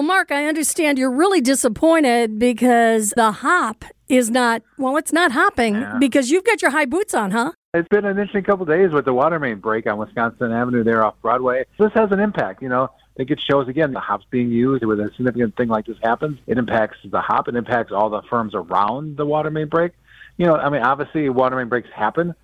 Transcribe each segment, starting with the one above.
Well, Mark, I understand you're really disappointed because the hop is not, well, it's not hopping Yeah. because you've got your high boots on, huh? It's been an interesting couple of days with the water main break on Wisconsin Avenue there off Broadway. This has an impact, you know. I think it shows again the hops being used with a significant thing like this happens. It impacts the hop. It impacts all the firms around the water main break. You know, I mean, obviously water main breaks happen,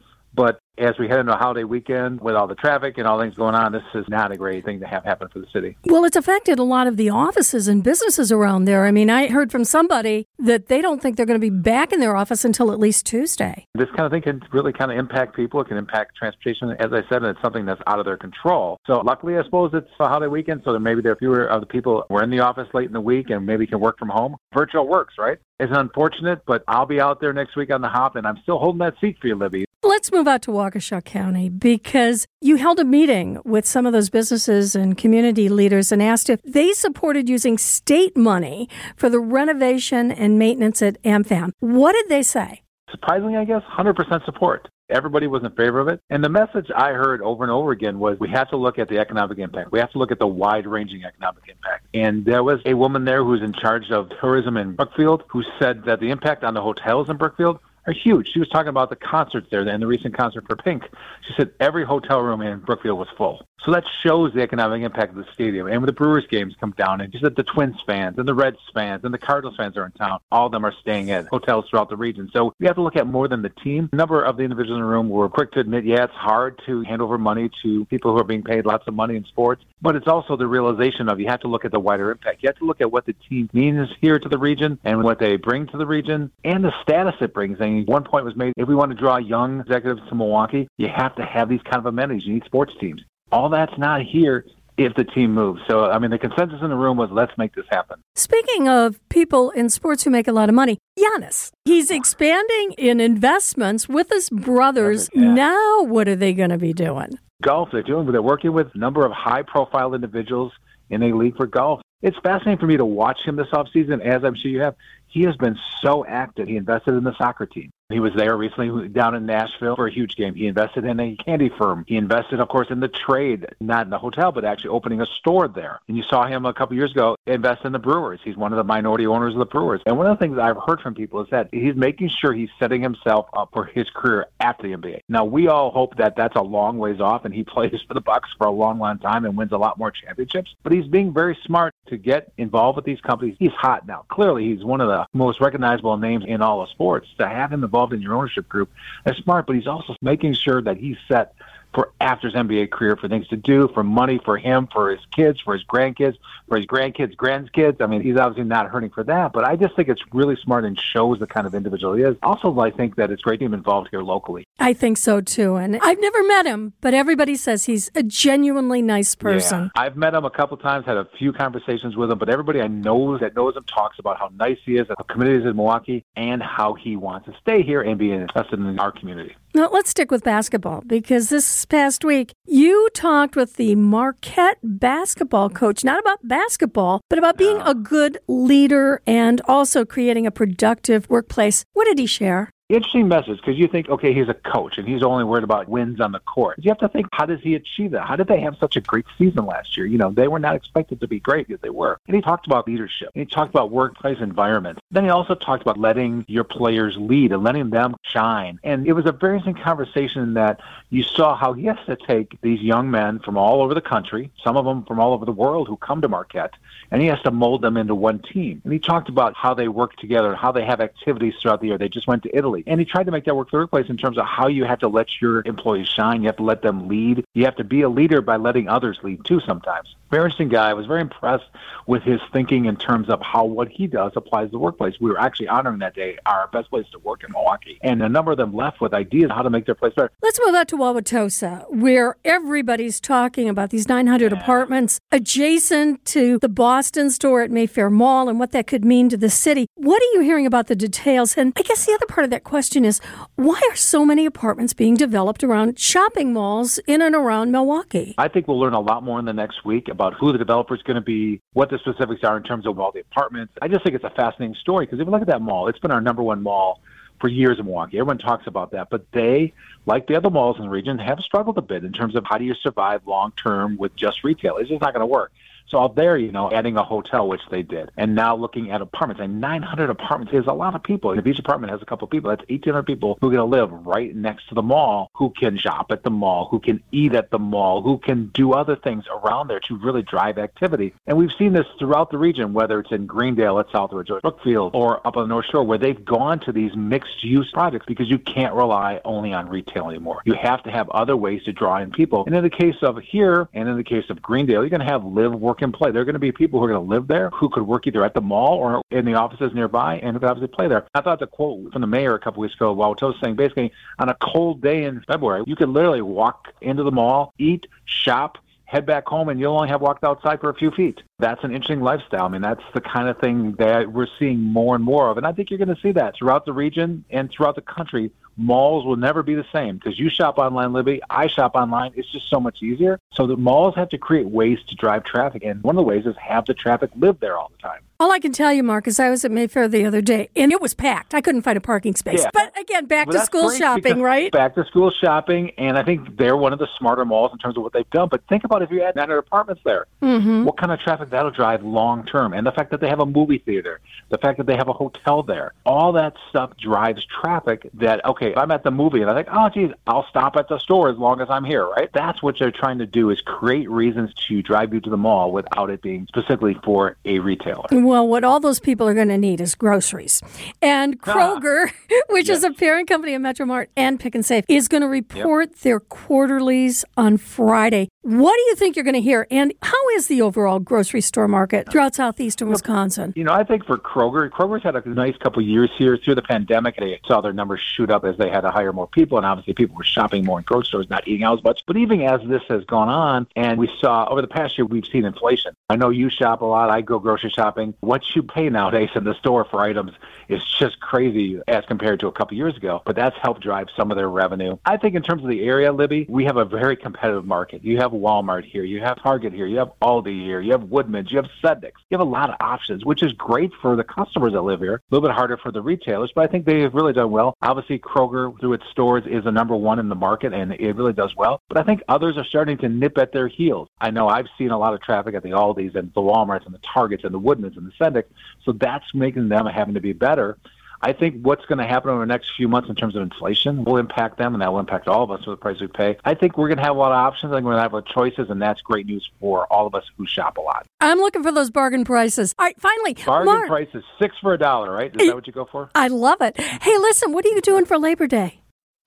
as we head into a holiday weekend with all the traffic and all things going on, this is not a great thing to have happen for the city. Well, it's affected a lot of the offices and businesses around there. I mean, I heard from somebody that they don't think they're going to be back in their office until at least Tuesday. This kind of thing can really kind of impact people. It can impact transportation, as I said, and it's something that's out of their control. So luckily, I suppose it's a holiday weekend, so there maybe there are fewer of the people who are in the office late in the week and maybe can work from home. Virtual works, right? It's unfortunate, but I'll be out there next week on the hop, and I'm still holding that seat for you, Libby. Let's move out to Waukesha County because you held a meeting with some of those businesses and community leaders and asked if they supported using state money for the renovation and maintenance at AmFam. What did they say? Surprisingly, I guess, 100% support. Everybody was in favor of it. And the message I heard over and over again was we have to look at the economic impact. We have to look at the wide ranging economic impact. And there was a woman there who's in charge of tourism in Brookfield who said that the impact on the hotels in Brookfield are huge. She was talking about the concerts there and the recent concert for Pink. She said every hotel room in Brookfield was full. So that shows the economic impact of the stadium. And when the Brewers games come down, and she said the Twins fans and the Reds fans and the Cardinals fans are in town. All of them are staying at hotels throughout the region. So we have to look at more than the team. A number of the individuals in the room were quick to admit, yeah, it's hard to hand over money to people who are being paid lots of money in sports. But it's also the realization of you have to look at the wider impact. You have to look at what the team means here to the region and what they bring to the region and the status it brings. And one point was made, if we want to draw young executives to Milwaukee, you have to have these kind of amenities. You need sports teams. All that's not here if the team moves. So, I mean, the consensus in the room was let's make this happen. Speaking of people in sports who make a lot of money, Giannis, he's expanding in investments with his brothers. Yeah. Now, what are they going to be doing? golf they're doing they're working with a number of high profile individuals in a league for golf it's fascinating for me to watch him this offseason as i'm sure you have. He has been so active. He invested in the soccer team he was there recently down in nashville for a huge game. He invested in a candy firm. He invested of course in the trade not in the hotel but actually opening a store there. And you saw him a couple years ago invest in the brewers. He's one of the minority owners of the brewers. And one of the things i've heard from people is that he's making sure he's setting himself up for his career after the nba now we all hope that that's a long ways off and he plays for the bucks for a long long time and wins a lot more championships. But he's being very smart to get involved with these companies. He's hot now. Clearly he's one of the most recognizable names in all of sports. To have him involved in your ownership group is smart but he's also making sure that he's set for after his NBA career, for things to do, for money for him, for his kids, for his grandkids, for his grandkids, grandkids. I mean, he's obviously not hurting for that, but I just think it's really smart and shows the kind of individual he is. Also, I think that it's great to be involved here locally. I think so too. And I've never met him, but everybody says he's a genuinely nice person. Yeah. I've met him a couple times, had a few conversations with him, but everybody I know that knows him talks about how nice he is, how committed he is in Milwaukee, and how he wants to stay here and be invested in our community. Now, let's stick with basketball because this past week you talked with the Marquette basketball coach, not about basketball, but about being a good leader and also creating a productive workplace. What did he share? Interesting message because you think, okay, he's a coach and he's only worried about wins on the court. You have to think, how does he achieve that? How did they have such a great season last year? You know, they were not expected to be great, yet they were. And he talked about leadership. He talked about workplace environment. Then he also talked about letting your players lead and letting them shine. And it was a very interesting conversation that you saw how he has to take these young men from all over the country, some of them from all over the world who come to Marquette, and he has to mold them into one team. And he talked about how they work together, and how they have activities throughout the year. They just went to Italy. And he tried to make that work for the workplace in terms of how you have to let your employees shine. You have to let them lead. You have to be a leader by letting others lead too sometimes. Very interesting guy. I was very impressed with his thinking in terms of how what he does applies to the workplace. We were actually honoring that day our best place to work in Milwaukee. And a number of them left with ideas how to make their place better. Let's move out to Wauwatosa, where everybody's talking about these 900 Yeah. apartments adjacent to the Boston store at Mayfair Mall and what that could mean to the city. What are you hearing about the details? And I guess the other part of that question is why are so many apartments being developed around shopping malls in and around Milwaukee? I think we'll learn a lot more in the next week about who the developer is going to be, what the specifics are in terms of all the apartments. I just think it's a fascinating story because if you look at that mall, it's been our number one mall for years in Milwaukee. Everyone talks about that, but they, like the other malls in the region, have struggled a bit in terms of how do you survive long term with just retail. It's just not going to work. So out there, you know, adding a hotel, which they did, and now looking at apartments, and 900 apartments is a lot of people. If each apartment has a couple people, that's 1,800 people who are going to live right next to the mall, who can shop at the mall, who can eat at the mall, who can do other things around there to really drive activity. And we've seen this throughout the region, whether it's in Greendale at Southridge or Brookfield or up on the North Shore, where they've gone to these mixed use projects because you can't rely only on retail anymore. You have to have other ways to draw in people. And in the case of here and in the case of Greendale, you're going to have live, work, and play. There are going to be people who are going to live there who could work either at the mall or in the offices nearby and obviously play there. I thought the quote from the mayor a couple weeks ago, Wauwatosa, saying basically on a cold day in February, you could literally walk into the mall, eat, shop, head back home and you'll only have walked outside for a few feet. That's an interesting lifestyle. I mean, that's the kind of thing that we're seeing more and more of. And I think you're going to see that throughout the region and throughout the country malls will never be the same because you shop online, Libby. I shop online. It's just so much easier. So the malls have to create ways to drive traffic, and one of the ways is have the traffic live there all the time. All I can tell you, Mark, is I was at Mayfair the other day and it was packed. I couldn't find a parking space. Yeah. But again, back Well, to school shopping, right? Back to school shopping, and I think they're one of the smarter malls in terms of what they've done. But think about if you had 900 apartments there, Mm-hmm. what kind of traffic that'll drive long term, and the fact that they have a movie theater, the fact that they have a hotel there, all that stuff drives traffic. That okay, if I'm at the movie and I think, oh geez, I'll stop at the store as long as I'm here, right? That's what they're trying to do is create reasons to drive you to the mall without it being specifically for a retailer. Well, what all those people are going to need is groceries. And ah. Kroger, which is a parent company of Metro Market and Pick and Save, is going to report their quarterlies on Friday. What do you think you're going to hear? And how is the overall grocery store market throughout southeastern Wisconsin? You know, I think for Kroger, Kroger's had a nice couple of years here through the pandemic. They saw their numbers shoot up as they had to hire more people, and obviously people were shopping more in grocery stores, not eating out as much. But even as this has gone on, and we saw over the past year, we've seen inflation. I know you shop a lot. I go grocery shopping. What you pay nowadays in the store for items is just crazy as compared to a couple of years ago. But that's helped drive some of their revenue. I think in terms of the area, Libby, we have a very competitive market. You have Walmart here, you have Target here, you have Aldi here, you have Woodman's, you have Sendik's. You have a lot of options, which is great for the customers that live here. A little bit harder for the retailers, but I think they have really done well. Obviously, Kroger through its stores is the number one in the market, and it really does well. But I think others are starting to nip at their heels. I know I've seen a lot of traffic at the Aldis and the Walmarts and the Targets and the Woodman's and the Sednick, so that's making them having to be better. I think what's going to happen over the next few months in terms of inflation will impact them, and that will impact all of us with the price we pay. I think we're going to have a lot of options. I think we're going to have a lot of choices, and that's great news for all of us who shop a lot. I'm looking for those bargain prices. All right, finally, Bargain Mark, price is six for a dollar, right? Is that what you go for? I love it. Hey, listen, what are you doing for Labor Day?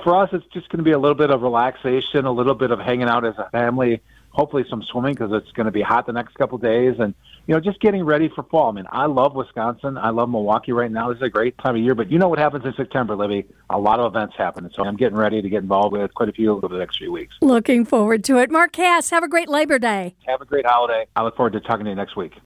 For us, it's just going to be a little bit of relaxation, a little bit of hanging out as a family, hopefully some swimming because it's going to be hot the next couple of days, and you know, just getting ready for fall. I mean, I love Wisconsin. I love Milwaukee right now. This is a great time of year, but you know what happens in September, Libby? A lot of events happen, and so I'm getting ready to get involved with quite a few over the next few weeks. Looking forward to it. Mark Kass, have a great Labor Day. Have a great holiday. I look forward to talking to you next week.